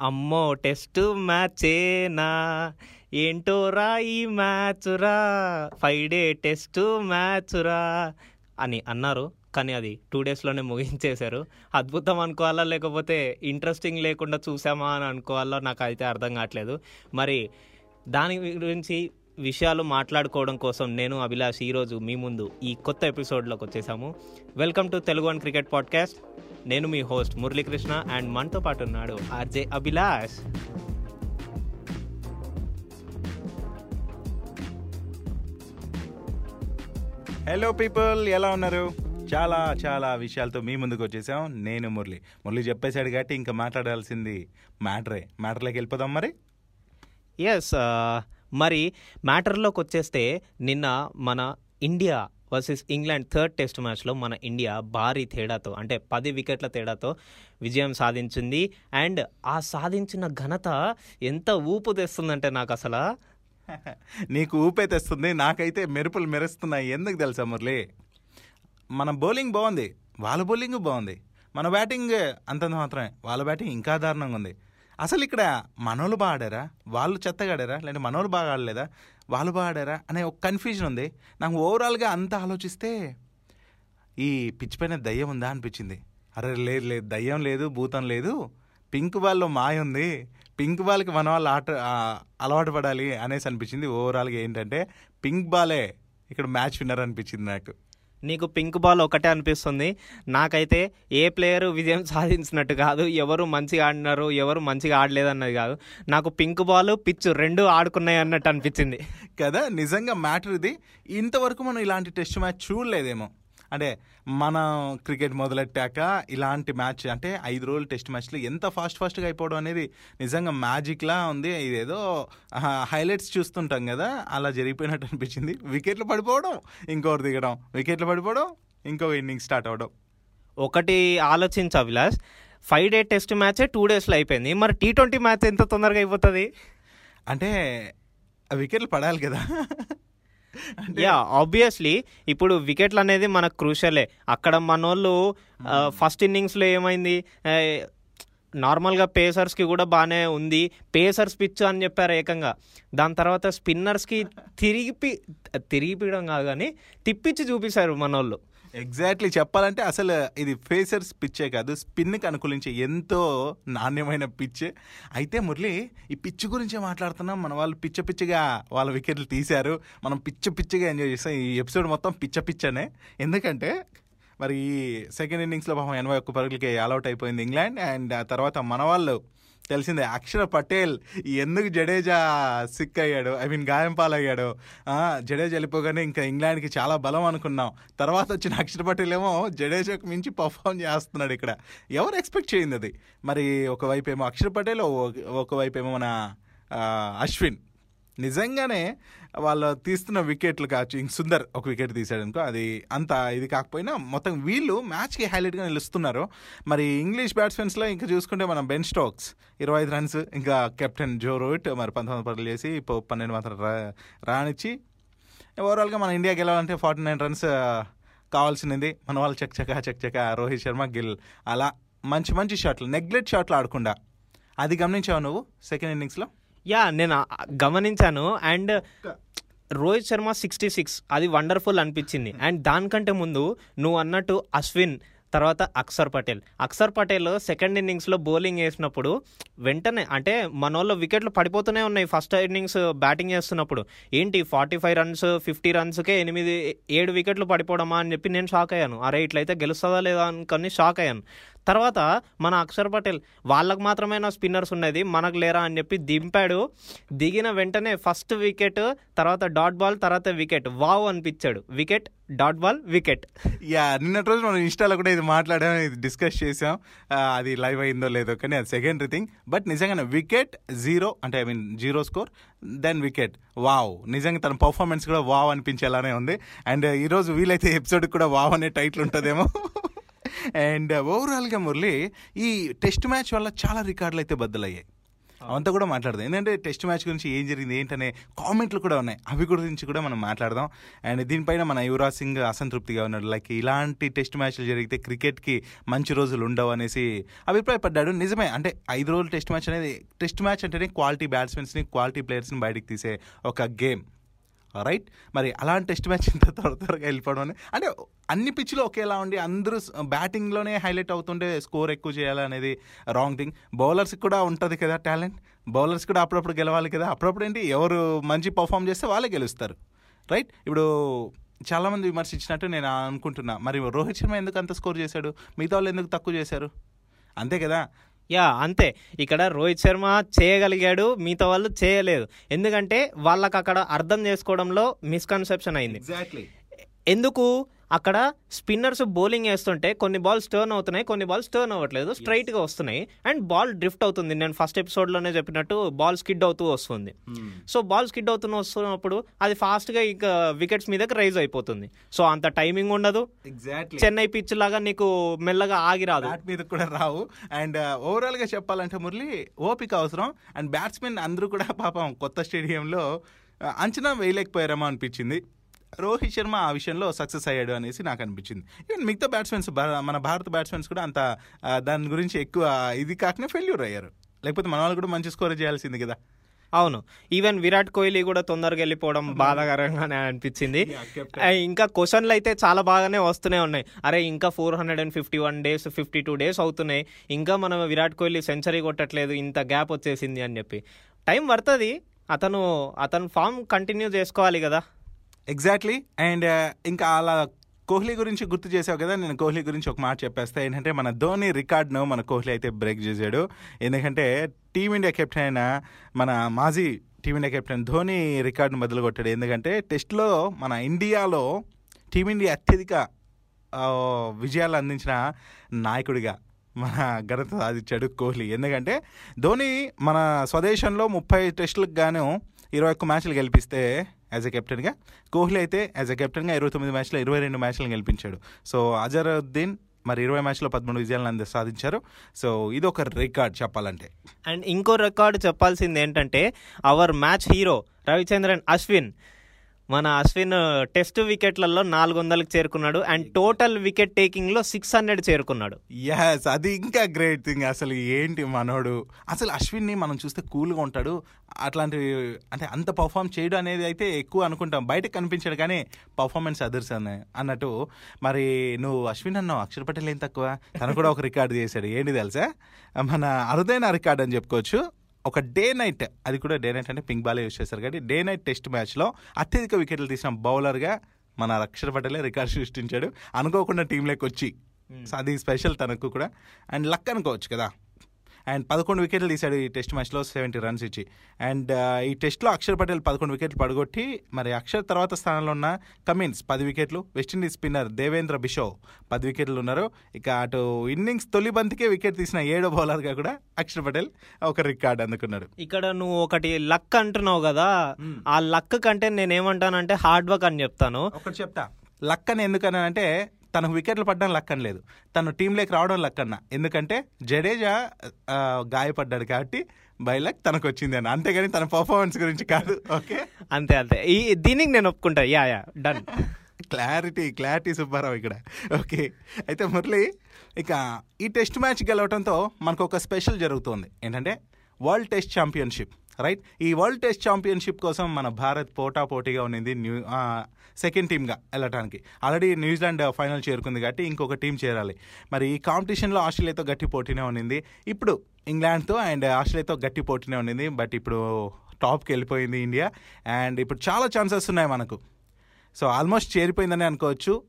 అమ్మో టెస్ట్ మ్యాచేనా? ఏంటో రా ఈ మ్యాచ్ రా ఫైవ్ డే టెస్ట్ మ్యాచ్ రా అని అన్నారు. కానీ అది టూ డేస్లోనే ముగించేశారు. అద్భుతం అనుకోవాలా లేకపోతే ఇంట్రెస్టింగ్ లేకుండా చూసామా అని అనుకోవాలా నాకు అయితే అర్థం కావట్లేదు. మరి దాని గురించి విషయాలు మాట్లాడుకోవడం కోసం నేను అభిలాష్ ఈరోజు మీ ముందు ఈ కొత్త ఎపిసోడ్లోకి వచ్చేసాము. Welcome to Telugu one cricket podcast నేను మీ హోస్ట్ మురళీకృష్ణ అండ్ మనతో పాటు ఉన్నాడు ఆర్జే అభిలాష్. హలో పీపుల్ ఎలా ఉన్నారు? చాలా చాలా విషయాలతో మీ ముందుకు వచ్చేసాం. నేను మురళి. మురళి చెప్పేశాడు కాబట్టి ఇంకా మాట్లాడాల్సింది మ్యాటరే. మ్యాటర్లోకి వెళ్ళిపోదాం మరి? ఎస్ మరి మ్యాటర్లోకి వచ్చేస్తే నిన్న మన India versus England third test మ్యాచ్లో మన ఇండియా భారీ తేడాతో అంటే పది వికెట్ల తేడాతో విజయం సాధించింది. అండ్ ఆ సాధించిన ఘనత ఎంత ఊపు తెస్తుందంటే నాకు అసలు. నీకు ఊపే తెస్తుంది నాకైతే మెరుపులు మెరుస్తున్నాయి. ఎందుకు తెలుసా మురళి? మన బౌలింగ్ బాగుంది వాళ్ళ బౌలింగ్ బాగుంది. మన బ్యాటింగ్ అంతంత మాత్రమే వాళ్ళ బ్యాటింగ్ ఇంకా దారుణంగా ఉంది. అసలు ఇక్కడ మనోళ్ళు బాగా ఆడారా వాళ్ళు చెత్తగా ఆడారా లేదంటే మనోళ్ళు బాగా ఆడలేదా? వాళ్ళు బాగా ఆడారా అనే ఒక కన్ఫ్యూజన్ ఉంది. నాకు ఓవరాల్గా అంతా ఆలోచిస్తే ఈ పిచ్చి పైన దయ్యం ఉందా అనిపించింది. అరే లేదు లేదు దయ్యం లేదు భూతం లేదు. పింక్ బాల్లో మాయ ఉంది. పింక్ బాల్కి మన వాళ్ళు ఆట అలవాటు పడాలి అనేసి అనిపించింది. ఓవరాల్గా ఏంటంటే పింక్ బాలే ఇక్కడ మ్యాచ్ విన్నర్ అనిపించింది నాకు. నీకు పింక్ బాల్ ఒకటే అనిపిస్తుంది. నాకైతే ఏ ప్లేయర్ విజయం సాధించినట్టు కాదు. ఎవరు మంచిగా ఆడినారు ఎవరు మంచిగా ఆడలేదు అన్నది కాదు. నాకు పింక్ బాల్ పిచ్ రెండు ఆడుకున్నాయి అన్నట్టు అనిపించింది. కదా నిజంగా మ్యాటర్ ఇది. ఇంతవరకు మనం ఇలాంటి టెస్ట్ మ్యాచ్ చూడలేదేమో. అంటే మన క్రికెట్ మొదలెట్టాక ఇలాంటి మ్యాచ్ అంటే ఐదు రోజులు టెస్ట్ మ్యాచ్లు ఎంత ఫాస్ట్ ఫాస్ట్గా అయిపోవడం అనేది నిజంగా మ్యాజిక్లా ఉంది. ఇదేదో హైలైట్స్ చూస్తుంటాం కదా అలా జరిగిపోయినట్టు అనిపించింది. వికెట్లు పడిపోవడం ఇంకోటి దిగడం. వికెట్లు పడిపోవడం ఇంకో ఇన్నింగ్ స్టార్ట్ అవడం ఒకటి ఆలోచించు Abhilash. Five day test match two డేస్లో అయిపోయింది. మరి టీ ట్వంటీ మ్యాచ్ ఎంత తొందరగా అయిపోతుంది? అంటే వికెట్లు పడాలి కదా. యా ఆబ్వియస్లీ ఇప్పుడు వికెట్లు అనేది మనకు క్రూషలే అక్కడ మనోళ్ళు ఫస్ట్ ఇన్నింగ్స్లో ఏమైంది? ఆ, నార్మల్గా పేసర్స్కి కూడా బాగానే ఉంది. పేసర్స్ పిచ్ అని చెప్పారు ఏకంగా. దాని తర్వాత స్పిన్నర్స్కి తిరిగి తిరిగిపోయడం కాదు కానీ తిప్పించి చూపిస్తారు మనోళ్ళు. ఎగ్జాక్ట్లీ చెప్పాలంటే అసలు ఇది ఫేసర్స్ పిచ్చే కాదు స్పిన్కి అనుకూలించే ఎంతో నాణ్యమైన పిచ్ అయితే మురళి ఈ పిచ్ గురించే మాట్లాడుతున్నాం. మన వాళ్ళు పిచ్చ పిచ్చగా వాళ్ళ వికెట్లు తీశారు. మనం పిచ్చ పిచ్చగా ఎంజాయ్ చేస్తాం. ఈ ఎపిసోడ్ మొత్తం పిచ్చ పిచ్చనే. ఎందుకంటే మరి ఈ సెకండ్ ఇన్నింగ్స్లో పాపం ఎనభై ఒక్క పరుగులకి ఆల్అవుట్ అయిపోయింది ఇంగ్లాండ్. అండ్ ఆ తర్వాత మన వాళ్ళు తెలిసిందే. అక్షర పటేల్ ఎందుకు జడేజా సిక్ అయ్యాడు ఐ మీన్ గాయం పాలయ్యాడు? జడేజా వెళ్ళిపోగానే ఇంకా ఇంగ్లాండ్కి చాలా బలం అనుకున్నాం. తర్వాత వచ్చిన అక్షర పటేల్ ఏమో జడేజాకు మించి పర్ఫామ్ చేస్తున్నాడు ఇక్కడ. ఎవరు ఎక్స్పెక్ట్ చేయింది అది? మరి ఒకవైపు ఏమో అక్షర పటేల్ ఒక- ఒకవైపు ఏమో మన అశ్విన్. నిజంగానే వాళ్ళు తీస్తున్న వికెట్లు కావచ్చు. ఇంక సుందర్ ఒక వికెట్ తీసాడు అనుకో అది అంత ఇది కాకపోయినా మొత్తం వీళ్ళు మ్యాచ్కి హైలైట్గా నిలుస్తున్నారు. మరి ఇంగ్లీష్ బ్యాట్స్మెన్స్లో ఇంకా చూసుకుంటే మనం బెన్ స్టోక్స్ ఇరవై ఐదు రన్స్ ఇంకా కెప్టెన్ జో రోహిత్ మరి పంతొమ్మిది పరుగులు చేసి పన్నెండు మాత్రం రా- రానిచ్చి ఓవరాల్గా మన ఇండియా గెలవాలంటే ఫార్టీ నైన్ రన్స్ కావాల్సింది మన వాళ్ళు చెక్ చెక చెక్ చెక రోహిత్ శర్మ గిల్ అలా మంచి మంచి షాట్లు నెగ్లెక్ట్ షాట్లు ఆడకుండా. అది గమనించావు నువ్వు సెకండ్ ఇన్నింగ్స్లో? యా నేను గమనించాను. And Rohit Sharma sixty six అది వండర్ఫుల్ అనిపించింది. అండ్ దానికంటే ముందు నువ్వు అన్నట్టు అశ్విన్ తర్వాత అక్షర్ పటేల్. అక్షర్ పటేల్ సెకండ్ ఇన్నింగ్స్లో బౌలింగ్ వేసినప్పుడు వెంటనే అంటే మన వాళ్ళు వికెట్లు పడిపోతూనే ఉన్నాయి ఫస్ట్ ఇన్నింగ్స్ బ్యాటింగ్ చేస్తున్నప్పుడు. ఏంటి ఫార్టీ ఫైవ్ రన్స్ ఫిఫ్టీ రన్స్కే ఎనిమిది ఏడు వికెట్లు పడిపోవడమా అని చెప్పి నేను షాక్ అయ్యాను. అరే ఇట్లయితే గెలుస్తుందా లేదా అనుకొని షాక్ అయ్యాను. తర్వాత మన అక్షర్ పటేల్ వాళ్ళకు మాత్రమే నా స్పిన్నర్స్ ఉండేది? మనకు లేరా అని చెప్పి దింపాడు. దిగిన వెంటనే ఫస్ట్ వికెట్ తర్వాత డాట్ బాల్ తర్వాత వికెట్. వావ్ అనిపించాడు. Wicket dot ball wicket. Yeah నిన్నటి రోజు మనం ఇన్స్టాలో కూడా ఇది మాట్లాడాం ఇది డిస్కస్ చేసాం అది లైవ్ అయిందో లేదో కానీ అది సెకండరీ థింగ్ బట్ నిజంగానే వికెట్ జీరో అంటే I mean zero score then wicket. Wow. నిజంగా తన పర్ఫార్మెన్స్ కూడా వావ్ అనిపించేలానే ఉంది. అండ్ ఈరోజు వీలైతే ఎపిసోడ్ కూడా వావ్ అనే టైటిల్ ఉంటుందేమో. అండ్ ఓవరాల్గా మురళి ఈ టెస్ట్ మ్యాచ్ వల్ల చాలా రికార్డులు అయితే బద్దలయ్యాయి. అవంతా కూడా మాట్లాడదాం. ఎందుకంటే టెస్ట్ మ్యాచ్ గురించి ఏం జరిగింది ఏంటనే కామెంట్లు కూడా ఉన్నాయి. అవి గురించి కూడా మనం మాట్లాడదాం. అండ్ దీనిపైన మన యువరాజ్ సింగ్ అసంతృప్తిగా ఉన్నాడు. లైక్ ఇలాంటి టెస్ట్ మ్యాచ్లు జరిగితే క్రికెట్కి మంచి రోజులు ఉండవు అనేసి అభిప్రాయపడ్డాడు. నిజమే. అంటే ఐదు రోజులు టెస్ట్ మ్యాచ్ అనేది టెస్ట్ మ్యాచ్ అంటేనే క్వాలిటీ బ్యాట్స్మెన్స్ని క్వాలిటీ ప్లేయర్స్ని బయటికి తీసే ఒక గేమ్. రైట్? మరి అలాంటి టెస్ట్ మ్యాచ్ ఇంత త్వర త్వరగా వెళ్ళిపోవడం అంటే అన్ని పిచ్లు ఒకేలా ఉండి అందరూ బ్యాటింగ్లోనే హైలైట్ అవుతుంటే స్కోర్ ఎక్కువ చేయాలనేది రాంగ్ థింగ్ బౌలర్స్కి కూడా ఉంటుంది కదా టాలెంట్ బౌలర్స్ కూడా అప్పుడప్పుడు గెలవాలి కదా. అప్పుడప్పుడు ఏంటి? ఎవరు మంచి పర్ఫామ్ చేస్తే వాళ్ళే గెలుస్తారు. రైట్ ఇప్పుడు చాలామంది విమర్శించినట్టు నేను అనుకుంటున్నా. మరి రోహిత్ శర్మ ఎందుకు అంత స్కోర్ చేశాడు? మిగతా వాళ్ళు ఎందుకు తక్కువ చేశారు? అంతే కదా. యా అంతే. ఇక్కడ రోహిత్ శర్మ చేయగలిగాడు మిగతా వాళ్ళు చేయలేదు. ఎందుకంటే వాళ్ళకి అక్కడ అర్థం చేసుకోవడంలో మిస్కన్సెప్షన్ అయింది. ఎగ్జాక్ట్లీ ఎందుకు? అక్కడ స్పిన్నర్స్ బౌలింగ్ వేస్తుంటే కొన్ని బాల్స్ టర్న్ అవుతున్నాయి కొన్ని బాల్స్ టర్న్ అవ్వట్లేదు స్ట్రైట్గా వస్తున్నాయి. అండ్ బాల్ డ్రిఫ్ట్ అవుతుంది. నేను ఫస్ట్ ఎపిసోడ్లోనే చెప్పినట్టు బాల్ స్కిడ్ అవుతూ వస్తుంది. సో బాల్ స్కిడ్ అవుతూ వస్తున్నప్పుడు అది ఫాస్ట్గా ఇంకా వికెట్స్ మీదకి రైజ్ అయిపోతుంది. సో అంత టైమింగ్ ఉండదు. ఎగ్జాక్ట్లీ చెన్నై పిచ్ లాగా నీకు మెల్లగా ఆగి రాదు. బ్యాట్ మీద కూడా రావు. అండ్ ఓవరాల్గా చెప్పాలంటే మురళి ఓపిక అవసరం. అండ్ బ్యాట్స్మెన్ అందరూ కూడా పాపం కొత్త స్టేడియంలో ఆ, అంచనా వేయలేకపోయారేమో అనిపించింది. రోహిత్ శర్మ ఆ విషయంలో సక్సెస్ అయ్యాడు అనేసి నాకు అనిపించింది. ఈవెన్ మిగతా బ్యాట్స్మెన్స్ మన భారత బ్యాట్స్మెన్స్ కూడా అంత దాని గురించి ఎక్కువ ఇది కాకనే ఫెయిల్యూర్ అయ్యారు. లేకపోతే మన వాళ్ళు కూడా మంచి స్కోర్ చేయాల్సింది కదా. అవును. ఈవెన్ విరాట్ కోహ్లీ కూడా తొందరగా వెళ్ళిపోవడం బాధాకరంగానే అనిపించింది. ఇంకా క్వశ్చన్లు అయితే చాలా బాగానే వస్తూనే ఉన్నాయి. అరే ఇంకా four hundred and fifty one days fifty two days అవుతున్నాయి. ఇంకా మనం విరాట్ కోహ్లీ సెంచరీ కొట్టట్లేదు ఇంత గ్యాప్ వచ్చేసింది అని చెప్పి. టైం పడుతుంది. అతను అతను ఫామ్ కంటిన్యూ చేసుకోవాలి కదా. ఎగ్జాక్ట్లీ అండ్ uh, ఇంకా అలా కోహ్లీ గురించి గుర్తు చేసావు కదా నేను కోహ్లీ గురించి ఒక మాట చెప్పేస్తా. ఏంటంటే మన ధోని రికార్డ్ను మన కోహ్లీ అయితే బ్రేక్ చేశాడు. ఎందుకంటే టీమిండియా కెప్టెన్ అయిన మన మాజీ టీమిండియా కెప్టెన్ ధోని రికార్డును బదులు కొట్టాడు. ఎందుకంటే టెస్ట్లో మన ఇండియాలో టీమిండియా అత్యధిక విజయాలు అందించిన నాయకుడిగా మన ఘనత సాధించాడు కోహ్లీ. ఎందుకంటే ధోని మన స్వదేశంలో ముప్పై టెస్టులకు గాను ఇరవై ఒక్క మ్యాచ్లు గెలిపిస్తే యాజ్ ఎ కెప్టెన్గా కోహ్లీ అయితే యాజ్ ఎ కెప్టెన్గా ఇరవై తొమ్మిది మ్యాచ్లో ఇరవై రెండు మ్యాచ్లను గెలిపించాడు. సో అజరుద్దీన్ మరి ఇరవై మ్యాచ్లో పదమూడు విజయాలను అంది సాధించారు. సో ఇది ఒక రికార్డ్ చెప్పాలంటే. అండ్ ఇంకో రికార్డు చెప్పాల్సింది ఏంటంటే our match hero Ravichandran Ashwin మన అశ్విన్ టెస్ట్ వికెట్లలో నాలుగు వందలకు చేరుకున్నాడు అండ్ టోటల్ వికెట్ టేకింగ్లో సిక్స్ హండ్రెడ్ చేరుకున్నాడు. ఎస్ అది ఇంకా గ్రేట్ థింగ్ అసలు ఏంటి మనోడు? అసలు అశ్విన్ని మనం చూస్తే కూల్గా ఉంటాడు. అట్లాంటి అంటే అంత పర్ఫామ్ చేయడం అనేది అయితే ఎక్కువ అనుకుంటాం. బయటకు కనిపించాడు కానీ పర్ఫార్మెన్స్ అదర్స్ అన్న అన్నట్టు. మరి నువ్వు అశ్విన్ అన్నావు అక్షర్ పటేల్ ఏం తక్కువ? తను కూడా ఒక రికార్డు చేశాడు. ఏంటి తెలుసా? మన అరుదైన రికార్డ్ అని చెప్పుకోవచ్చు. ఒక డే నైట్ అది కూడా డే నైట్ అంటే పింక్ బాలే యూస్ చేస్తారు. కాబట్టి డే నైట్ టెస్ట్ మ్యాచ్లో అత్యధిక వికెట్లు తీసిన బౌలర్గా మన అక్షర్ పటేలే రికార్డ్ సృష్టించాడు. అనుకోకుండా టీంలోకి వచ్చి. అది స్పెషల్ తనకు కూడా. అండ్ లక్ అనుకోవచ్చు కదా. అండ్ పదకొండు వికెట్లు తీశాడు ఈ టెస్ట్ మ్యాచ్లో సెవెంటీ రన్స్ ఇచ్చి. అండ్ ఈ టెస్ట్లో అక్షర్ పటేల్ పదకొండు వికెట్లు పడగొట్టి మరి అక్షర్ తర్వాత స్థానంలో ఉన్న కమిన్స్ పది వికెట్లు వెస్టిండీస్ స్పిన్నర్ దేవేంద్ర బిషో పది వికెట్లు ఉన్నారు. ఇక అటు ఇన్నింగ్స్ తొలి బంతికే వికెట్ తీసిన ఏడో బౌలర్గా కూడా అక్షర్ పటేల్ ఒక రికార్డ్ అందుకున్నాడు. ఇక్కడ నువ్వు ఒకటి లక్ అంటున్నావు కదా ఆ లక్ కంటే నేనేమంటానంటే హార్డ్ వర్క్ అని చెప్తాను. ఒకటి చెప్తా. లక్ అని ఎందుకనంటే తనకు వికెట్లు పడడం లక్ అని లేదు. తను టీంలోకి రావడం లక్ అన్న ఎందుకంటే జడేజా గాయపడ్డాడు కాబట్టి బై లక్ తనకు వచ్చింది అని. అంతేగాని తన పర్ఫార్మెన్స్ గురించి కాదు. ఓకే అంతే అంతే. ఈ దీనికి నేను ఒప్పుకుంటా. Yeah yeah done clarity clarity Subbarao ఇక్కడ. ఓకే అయితే మురళి ఇక ఈ టెస్ట్ మ్యాచ్ గెలవడంతో మనకు ఒక స్పెషల్ జరుగుతుంది. ఏంటంటే వరల్డ్ టెస్ట్ ఛాంపియన్షిప్ రైట్? ఈ వరల్డ్ టెస్ట్ ఛాంపియన్షిప్ కోసం మన భారత్ పోటా పోటీగా ఉన్నది న్యూ సెకండ్ టీమ్గా వెళ్ళటానికి. ఆల్రెడీ న్యూజిలాండ్ ఫైనల్ చేరుకుంది కాబట్టి ఇంకొక టీం చేరాలి. మరి ఈ కాంపిటీషన్లో ఆస్ట్రేలియాతో గట్టి పోటీనే ఉన్నింది. ఇప్పుడు ఇంగ్లాండ్తో అండ్ ఆస్ట్రేలియాతో గట్టి పోటీనే ఉన్నింది. బట్ ఇప్పుడు టాప్కి వెళ్ళిపోయింది ఇండియా. అండ్ ఇప్పుడు చాలా ఛాన్సెస్ ఉన్నాయి మనకు. సో ఆల్మోస్ట్ చేరిపోయిందని అనుకోవచ్చు.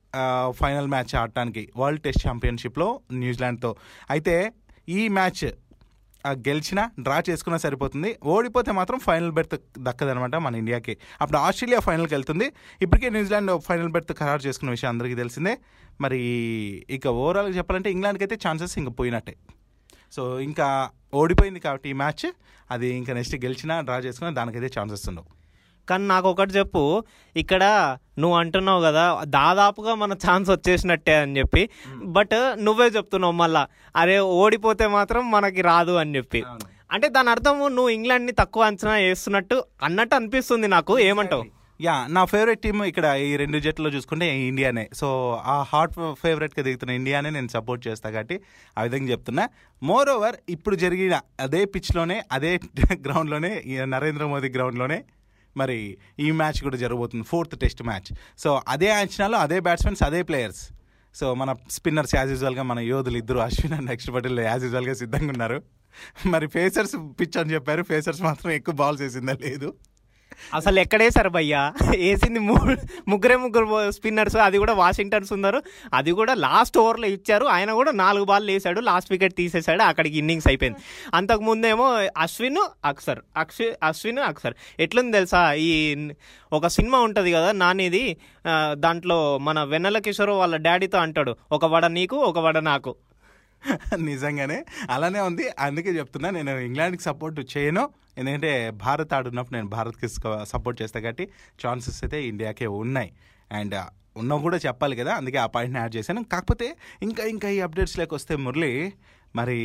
ఫైనల్ మ్యాచ్ ఆడటానికి వరల్డ్ టెస్ట్ ఛాంపియన్షిప్లో న్యూజిలాండ్తో. అయితే ఈ మ్యాచ్ గెలిచినా డ్రా చేసుకున్నా సరిపోతుంది. ఓడిపోతే మాత్రం ఫైనల్ బెర్త్ దక్కదనమాట మన ఇండియాకి. అప్పుడు ఆస్ట్రేలియా ఫైనల్కి వెళ్తుంది. ఇప్పటికే న్యూజిలాండ్ ఫైనల్ బెర్త్ ఖరారు చేసుకున్న విషయం అందరికీ తెలిసిందే. మరి ఇక ఓవరాల్గా చెప్పాలంటే ఇంగ్లాండ్కి అయితే ఛాన్సెస్ ఇంకా పోయినట్టే. సో ఇంకా ఓడిపోయింది కాబట్టి ఈ మ్యాచ్. అది ఇంకా నెక్స్ట్ గెలిచినా డ్రా చేసుకున్నా దానికైతే ఛాన్సెస్ ఉండవు. కానీ నాకు ఒకటి చెప్పు. ఇక్కడ నువ్వు అంటున్నావు కదా దాదాపుగా మన ఛాన్స్ వచ్చేసినట్టే అని చెప్పి. బట్ నువ్వే చెప్తున్నావు మళ్ళా అరే ఓడిపోతే మాత్రం మనకి రాదు అని చెప్పి. అంటే దాని అర్థం నువ్వు ఇంగ్లాండ్ని తక్కువ అంచనా వేస్తున్నట్టు అన్నట్టు అనిపిస్తుంది నాకు ఏమంటావు? యా నా ఫేవరెట్ టీం ఇక్కడ ఈ రెండు జట్లో చూసుకుంటే ఇండియానే. సో ఆ హాట్ ఫేవరెట్గా దిగుతున్న ఇండియానే నేను సపోర్ట్ చేస్తా కాబట్టి ఆ విధంగా చెప్తున్నా. మోర్ ఓవర్ ఇప్పుడు జరిగిన అదే పిచ్లోనే అదే గ్రౌండ్లోనే నరేంద్ర మోదీ గ్రౌండ్లోనే మరి ఈ మ్యాచ్ కూడా జరగబోతుంది. Fourth test match. సో అదే అంచనాలో అదే బ్యాట్స్మెన్స్ అదే ప్లేయర్స్ సో మన స్పిన్నర్స్ యాజ్ యూజువల్గా మన యోధులు ఇద్దరు Ashwin and next Patel as యూజువల్గా సిద్ధంగా ఉన్నారు. మరి ఫేసర్స్ పిచ్ అని చెప్పారు. ఫేసర్స్ మాత్రం ఎక్కువ బాల్స్ వేసిందా లేదు. అసలు ఎక్కడేసారు భయ్యా వేసింది ముగ్గురే ముగ్గురు స్పిన్నర్స్ అది కూడా వాషింగ్టన్స్ ఉన్నారు. అది కూడా లాస్ట్ ఓవర్లో ఇచ్చారు. ఆయన కూడా నాలుగు బాల్ వేసాడు. లాస్ట్ వికెట్ తీసేశాడు అక్కడికి ఇన్నింగ్స్ అయిపోయింది. అంతకు ముందేమో అశ్విన్ అక్సర్ అక్షి అశ్విన్ అక్సర్. ఎట్లుంది తెలుసా? ఈ ఒక సినిమా ఉంటుంది కదా నానిది. దాంట్లో మన వెన్నెల కిషోర్ వాళ్ళ డాడీతో అంటాడు. ఒక వడ నీకు ఒక వడ నాకు. నిజంగానే. అలానే ఉంది. అందుకే చెప్తున్నా నేను ఇంగ్లాండ్కి సపోర్ట్ చేయను. ఎందుకంటే భారత్ ఆడున్నప్పుడు నేను భారత్కి సపోర్ట్ చేస్తా కాబట్టి ఛాన్సెస్ అయితే ఇండియాకే ఉన్నాయి. అండ్ ఉన్నా కూడా చెప్పాలి కదా అందుకే ఆ పాయింట్ని యాడ్ చేశాను. కాకపోతే ఇంకా ఇంకా ఈ అప్డేట్స్లోకి వస్తే మురళి మరి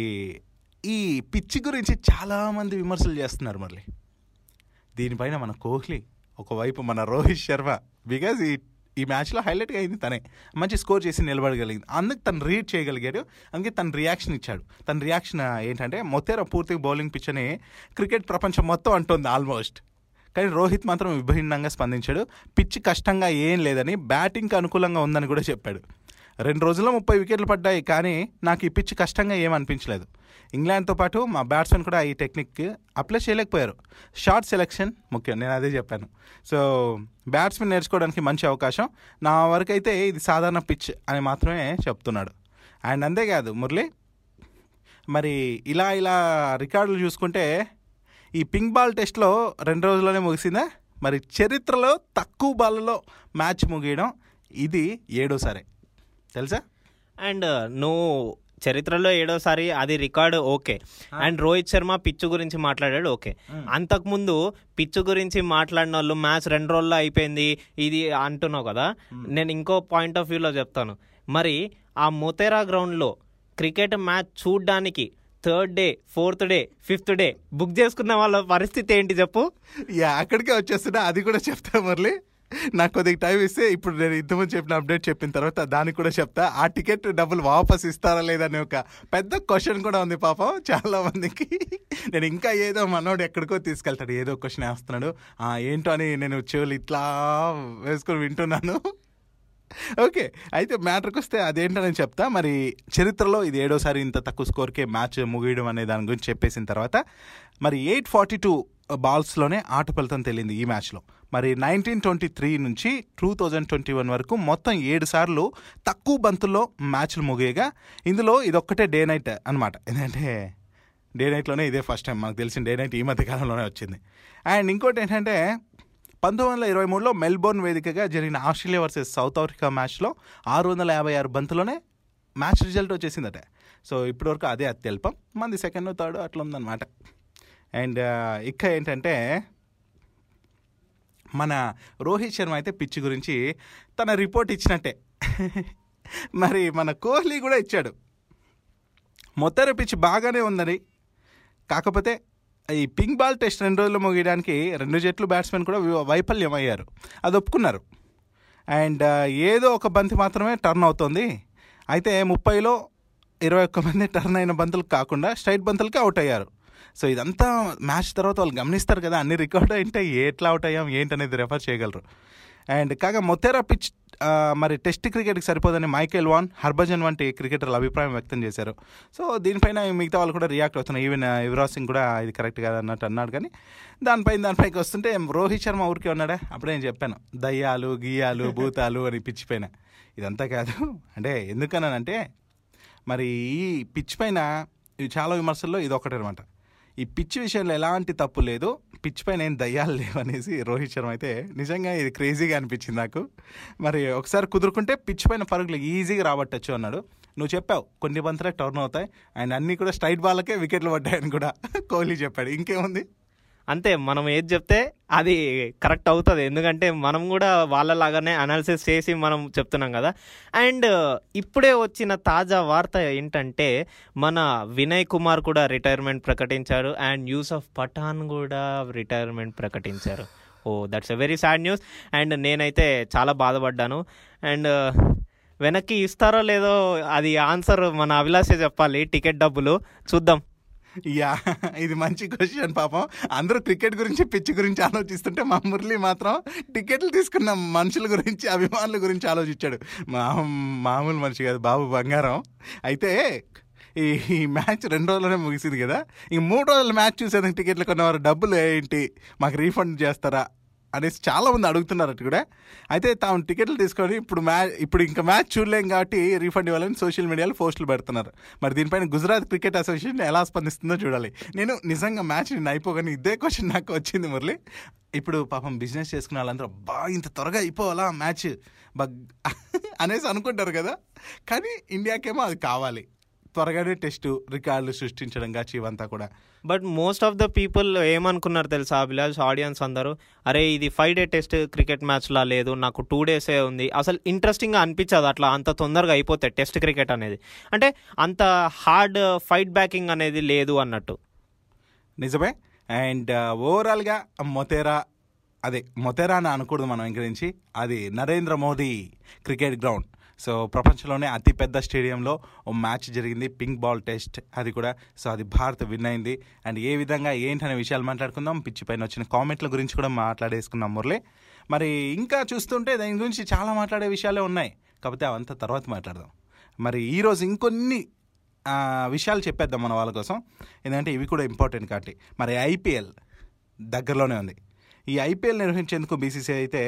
ఈ పిచ్చి గురించి చాలామంది విమర్శలు చేస్తున్నారు మురళి. దీనిపైన మన కోహ్లీ ఒకవైపు మన రోహిత్ శర్మ. బికాజ్ ఈ ఈ మ్యాచ్లో హైలైట్గా అయింది తనే. మంచి స్కోర్ చేసి నిలబడగలిగింది. అందుకు తను రీడ్ చేయగలిగాడు. అందుకే తన రియాక్షన్ ఇచ్చాడు. తన రియాక్షన్ ఏంటంటే మొత్తేరా పూర్తిగా బౌలింగ్ పిచ్ అని క్రికెట్ ప్రపంచం మొత్తం అంటుంది ఆల్మోస్ట్. కానీ రోహిత్ మాత్రం విభిన్నంగా స్పందించాడు. పిచ్ కష్టంగా ఏం లేదని బ్యాటింగ్కి అనుకూలంగా ఉందని కూడా చెప్పాడు. రెండు రోజుల్లో ముప్పై వికెట్లు పడ్డాయి కానీ నాకు ఈ పిచ్ కష్టంగా ఏమనిపించలేదు ఇంగ్లాండ్తో పాటు మా బ్యాట్స్మెన్ కూడా ఈ టెక్నిక్ అప్లై చేయలేకపోయారు. షార్ట్ సెలెక్షన్ ముఖ్యం నేను అదే చెప్పాను. సో బ్యాట్స్మెన్ నేర్చుకోవడానికి మంచి అవకాశం. నా వరకు అయితే ఇది సాధారణ పిచ్ అని మాత్రమే చెప్తున్నాడు. అండ్ అంతేకాదు మురళి మరి ఇలా ఇలా రికార్డులు చూసుకుంటే ఈ పింక్ బాల్ టెస్ట్లో రెండు రోజుల్లోనే ముగిసిందా? మరి చరిత్రలో తక్కువ బాల్లో మ్యాచ్ ముగియడం ఇది ఏడోసారి. తెలుసా? అండ్ నువ్వు చరిత్రలో ఏడోసారి అది record okay. And Rohit Sharma pitch గురించి మాట్లాడాడు ఓకే. అంతకుముందు పిచ్చు గురించి మాట్లాడిన వాళ్ళు మ్యాచ్ రెండు రోజుల్లో అయిపోయింది ఇది అంటున్నావు కదా? నేను ఇంకో పాయింట్ ఆఫ్ వ్యూలో చెప్తాను. మరి ఆ మొతేరా గ్రౌండ్లో క్రికెట్ మ్యాచ్ చూడ్డానికి third day fourth day fifth day book చేసుకున్న వాళ్ళ పరిస్థితి ఏంటి చెప్పు? యా అక్కడికే వచ్చేస్తున్నా అది కూడా చెప్తా మురళి. నాకు కొద్దిగా టైం ఇస్తే ఇప్పుడు నేను ఇంతకుముందు చెప్పిన అప్డేట్ చెప్పిన తర్వాత దానికి కూడా చెప్తా. ఆ టికెట్ డబ్బులు వాపస్ ఇస్తారా లేదని ఒక పెద్ద క్వశ్చన్ కూడా ఉంది పాపం చాలా మందికి. నేను ఇంకా ఏదో మనోడు ఎక్కడికో తీసుకెళ్తాడు ఏదో క్వశ్చన్ వేస్తున్నాడు. ఏంటో అని నేను చెవులు ఇట్లా వేసుకొని వింటున్నాను. ఓకే అయితే మ్యాటర్కి వస్తే అదేంటని చెప్తా. మరి చరిత్రలో ఇది ఏడోసారి ఇంత తక్కువ స్కోర్కే మ్యాచ్ ముగియడం అనే దాని గురించి చెప్పేసిన తర్వాత మరి ఎయిట్ ఫార్టీ టూ బాల్స్లోనే ఆట ఫలితం తేలింది ఈ మ్యాచ్లో. మరి నైన్టీన్ ట్వంటీ త్రీ నుంచి టూ థౌజండ్ ట్వంటీ వన్ వరకు మొత్తం ఏడు సార్లు తక్కువ బంతుల్లో మ్యాచ్లు ముగియగా ఇందులో ఇదొక్కటే డే నైట్ అనమాట ఎందుకంటే డే నైట్లోనే ఇదే ఫస్ట్ టైం మనకు తెలిసిన డే నైట్ ఈ మధ్య కాలంలోనే వచ్చింది. అండ్ ఇంకోటి ఏంటంటే పంతొమ్మిది వందల ఇరవై మూడులో మెల్బోర్న్ వేదికగా జరిగిన ఆస్ట్రేలియా వర్సెస్ సౌత్ ఆఫ్రికా మ్యాచ్లో ఆరు వందల యాభై ఆరు బంతులోనే మ్యాచ్ రిజల్ట్ వచ్చేసిందట. సో ఇప్పటివరకు అదే అత్యల్పం. మంది సెకండ్ థర్డ్ అట్లా ఉందన్నమాట. అండ్ ఇక ఏంటంటే మన రోహిత్ శర్మ అయితే పిచ్ గురించి తన రిపోర్ట్ ఇచ్చినట్టే. మరి మన కోహ్లీ కూడా ఇచ్చాడు. మొత్తర పిచ్ బాగానే ఉందని. కాకపోతే ఈ పింక్ బాల్ టెస్ట్ రెండు రోజులు ముగియడానికి రెండు జట్లు బ్యాట్స్మెన్ కూడా వైఫల్యం అయ్యారు అది ఒప్పుకున్నారు. అండ్ ఏదో ఒక బంతి మాత్రమే టర్న్ అవుతుంది. అయితే ముప్పైలో ఇరవై ఒక్క మంది టర్న్ అయిన బంతులు కాకుండా స్ట్రైట్ బంతులకి అవుట్ అయ్యారు. సో ఇదంతా మ్యాచ్ తర్వాత వాళ్ళు గమనిస్తారు కదా అన్ని రికార్డ్ అయింటే ఎట్లా అవుట్ అయ్యాం ఏంటనేది రెఫర్ చేయగలరు. అండ్ కాగా మొతేరా పిచ్ మరి టెస్ట్ క్రికెట్కి సరిపోదని మైకేల్ వాన్ హర్భజన్ వంటి క్రికెటర్ల అభిప్రాయం వ్యక్తం చేశారు. సో దీనిపైన మిగతా వాళ్ళు కూడా రియాక్ట్ అవుతున్నారు. ఈవెన్ యువరాజ్ సింగ్ కూడా ఇది కరెక్ట్ కాదు అన్నట్టు అన్నాడు కానీ దానిపైన దానిపైకి వస్తుంటే రోహిత్ శర్మ ఊరికే ఉన్నాడా? అప్పుడే నేను చెప్పాను. దయ్యాలు గియ్యాలు భూతాలు అని పిచ్ పైన. ఇదంతా కాదు. అంటే ఎందుకన్నానంటే మరి ఈ పిచ్ పైన చాలా విమర్శల్లో ఇది ఒకటి అనమాట ఈ పిచ్ విషయంలో ఎలాంటి తప్పు లేదు పిచ్ పైన ఏం దయ్యాలు లేవనేసి రోహిత్ శర్మ అయితే నిజంగా ఇది క్రేజీగా అనిపించింది నాకు. మరి ఒకసారి కుదురుకుంటే పిచ్ పైన పరుగులు ఈజీగా రాబట్టచ్చు అన్నాడు. నువ్వు చెప్పావు కొన్ని బంతులే టర్న్ అవుతాయి అండ్ అన్నీ కూడా స్ట్రైట్ బాల్కే వికెట్లు పడ్డాయని కూడా కోహ్లీ చెప్పాడు. ఇంకేముంది? అంతే మనం ఏది చెప్తే అది కరెక్ట్ అవుతుంది. ఎందుకంటే మనం కూడా వాళ్ళలాగానే అనాలిసిస్ చేసి మనం చెప్తున్నాం కదా. అండ్ ఇప్పుడే వచ్చిన తాజా వార్త ఏంటంటే మన వినయ్ కుమార్ కూడా రిటైర్మెంట్ ప్రకటించారు అండ్ యూసఫ్ పఠాన్ కూడా రిటైర్మెంట్ ప్రకటించారు. ఓ that's a very sad news and నేనైతే చాలా బాధపడ్డాను. అండ్ వెనక్కి ఇస్తారో లేదో అది ఆన్సర్ మన అభిలాషే చెప్పాలి టికెట్ డబ్బులు. చూద్దాం. యా ఇది మంచి క్వశ్చన్ పాపం. అందరూ క్రికెట్ గురించి పిచ్ గురించి ఆలోచిస్తుంటే మా మురళి మాత్రం టికెట్లు తీసుకున్న మనుషుల గురించి అభిమానుల గురించి ఆలోచించాడు. మా మామూలు మనిషి కాదు బాబు బంగారం. అయితే ఈ మ్యాచ్ రెండు రోజుల్లోనే ముగిసింది కదా. ఈ మూడు రోజుల మ్యాచ్ చూసేందుకు టికెట్లు కొన్నవారు డబ్బులు ఏంటి? మాకు రీఫండ్ చేస్తారా? అనేసి చాలా మంది అడుగుతున్నారు కూడా. అయితే తాము టికెట్లు తీసుకొని ఇప్పుడు మ్యాచ్ ఇప్పుడు ఇంకా మ్యాచ్ చూడలేం కాబట్టి రీఫండ్ ఇవ్వాలని సోషల్ మీడియాలో పోస్టులు పెడుతున్నారు. మరి దీనిపైన గుజరాత్ క్రికెట్ అసోసియేషన్ ఎలా స్పందిస్తుందో చూడాలి. నేను నిజంగా మ్యాచ్ నేను అయిపోగానే ఇదే క్వశ్చన్ నాకు వచ్చింది మురళి. ఇప్పుడు పాపం బిజినెస్ చేసుకున్న వాళ్ళందరూ బా ఇంత త్వరగా అయిపోవాలా మ్యాచ్? బగ్ అనేసి అనుకుంటారు కదా. కానీ ఇండియాకేమో అది కావాలి. త్వరగానే టెస్ట్ రికార్డులు సృష్టించడం కాచి ఇవంతా కూడా. But most of the people ఏమనుకున్నారు తెలుసా అభిలాష్? ఆడియన్స్ అందరూ అరే ఇది ఫైవ్ డే టెస్ట్ క్రికెట్ మ్యాచ్లా లేదు నాకు టూ డేసే ఉంది. అసలు ఇంట్రెస్టింగ్గా అనిపించదు అట్లా అంత తొందరగా అయిపోతాయి టెస్ట్ క్రికెట్ అనేది. అంటే అంత హార్డ్ ఫైట్ బ్యాకింగ్ అనేది లేదు అన్నట్టు. నిజమే. అండ్ ఓవరాల్గా మొతేరా అదే మొతేరా అని అనకూడదు మనం ఇంక నుంచి. అది Narendra Modi cricket ground. So ప్రపంచంలోనే అతిపెద్ద స్టేడియంలో ఓ మ్యాచ్ జరిగింది పింక్ బాల్ టెస్ట్. అది కూడా సో అది భారత్ విన్ అయింది. అండ్ ఏ విధంగా ఏంటనే విషయాలు మాట్లాడుకుందాం. పిచ్చి పైన వచ్చిన కామెంట్ల గురించి కూడా మాట్లాడేసుకున్నాం మురళి. మరి ఇంకా చూస్తుంటే దాని గురించి చాలా మాట్లాడే విషయాలే ఉన్నాయి. కాకపోతే అవంతా తర్వాత మాట్లాడదాం. మరి ఈరోజు ఇంకొన్ని విషయాలు చెప్పేద్దాం మన వాళ్ళ కోసం. ఎందుకంటే ఇవి కూడా ఇంపార్టెంట్ కాబట్టి. మరి ఐపీఎల్ దగ్గరలోనే ఉంది. ఈ ఐపీఎల్ నిర్వహించేందుకు బీసీసీ అయితే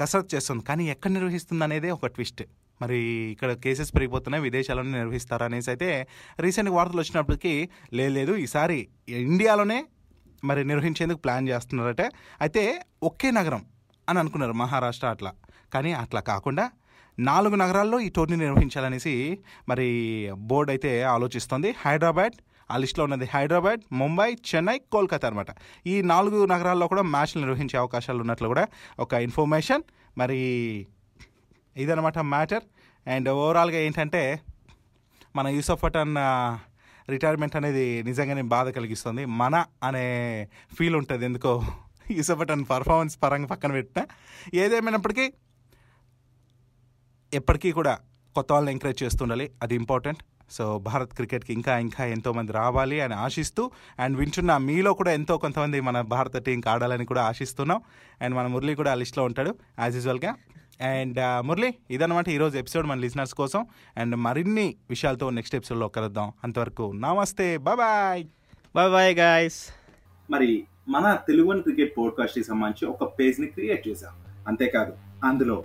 కసరత్తు చేస్తుంది. కానీ ఎక్కడ నిర్వహిస్తుంది అనేది ఒక ట్విస్ట్. మరి ఇక్కడ కేసెస్ పెరిగిపోతున్నాయి విదేశాల్లోనే నిర్వహిస్తారు అనేసి అయితే రీసెంట్గా వార్తలు వచ్చినప్పటికీ లేదు. ఈసారి ఇండియాలోనే మరి నిర్వహించేందుకు ప్లాన్ చేస్తున్నారట. అయితే ఒకే నగరం అని అనుకున్నారు మహారాష్ట్ర అట్లా. కానీ అట్లా కాకుండా నాలుగు నగరాల్లో ఈ టోర్నీ నిర్వహించాలనేసి మరి బోర్డు అయితే ఆలోచిస్తోంది. హైదరాబాద్ ఆ లిస్ట్లో ఉన్నది హైదరాబాద్ ముంబై చెన్నై కోల్కతా అనమాట ఈ నాలుగు నగరాల్లో కూడా మ్యాచ్లు నిర్వహించే అవకాశాలు ఉన్నట్లు కూడా ఒక ఇన్ఫర్మేషన్. మరి ఇదనమాట మ్యాటర్. అండ్ ఓవరాల్గా ఏంటంటే మన యూసఫ్ పఠాన్ రిటైర్మెంట్ అనేది నిజంగానే బాధ కలిగిస్తుంది. మన అనే ఫీల్ ఉంటుంది. ఎందుకో యూసఫ్ పఠాన్ పర్ఫార్మెన్స్ పరంగా పక్కన పెట్టిన. ఏదేమైనప్పటికీ ఎప్పటికీ కూడా కొత్త వాళ్ళని ఎంకరేజ్ చేస్తుండాలి. అది ఇంపార్టెంట్. సో భారత్ క్రికెట్కి ఇంకా ఇంకా ఎంతోమంది రావాలి అని ఆశిస్తూ అండ్ వింటున్న మీలో కూడా ఎంతో కొంతమంది మన భారత టీంకి ఆడాలని కూడా ఆశిస్తున్నాం. అండ్ మన మురళి కూడా ఆ లిస్ట్లో ఉంటాడు యాజ్ యూజువల్గా. అండ్ మురళి ఇదన్నమాట ఈరోజు ఎపిసోడ్ మన లిజనర్స్ కోసం. అండ్ మరిన్ని విషయాలతో నెక్స్ట్ ఎపిసోడ్లో కలుద్దాం. అంతవరకు నమస్తే బాయ్ బాయ్. Bye guys. మరి మన తెలుగు క్రికెట్ పోడ్కాస్ట్కి సంబంధించి ఒక పేజ్ని క్రియేట్ చేశాం. అంతేకాదు అందులో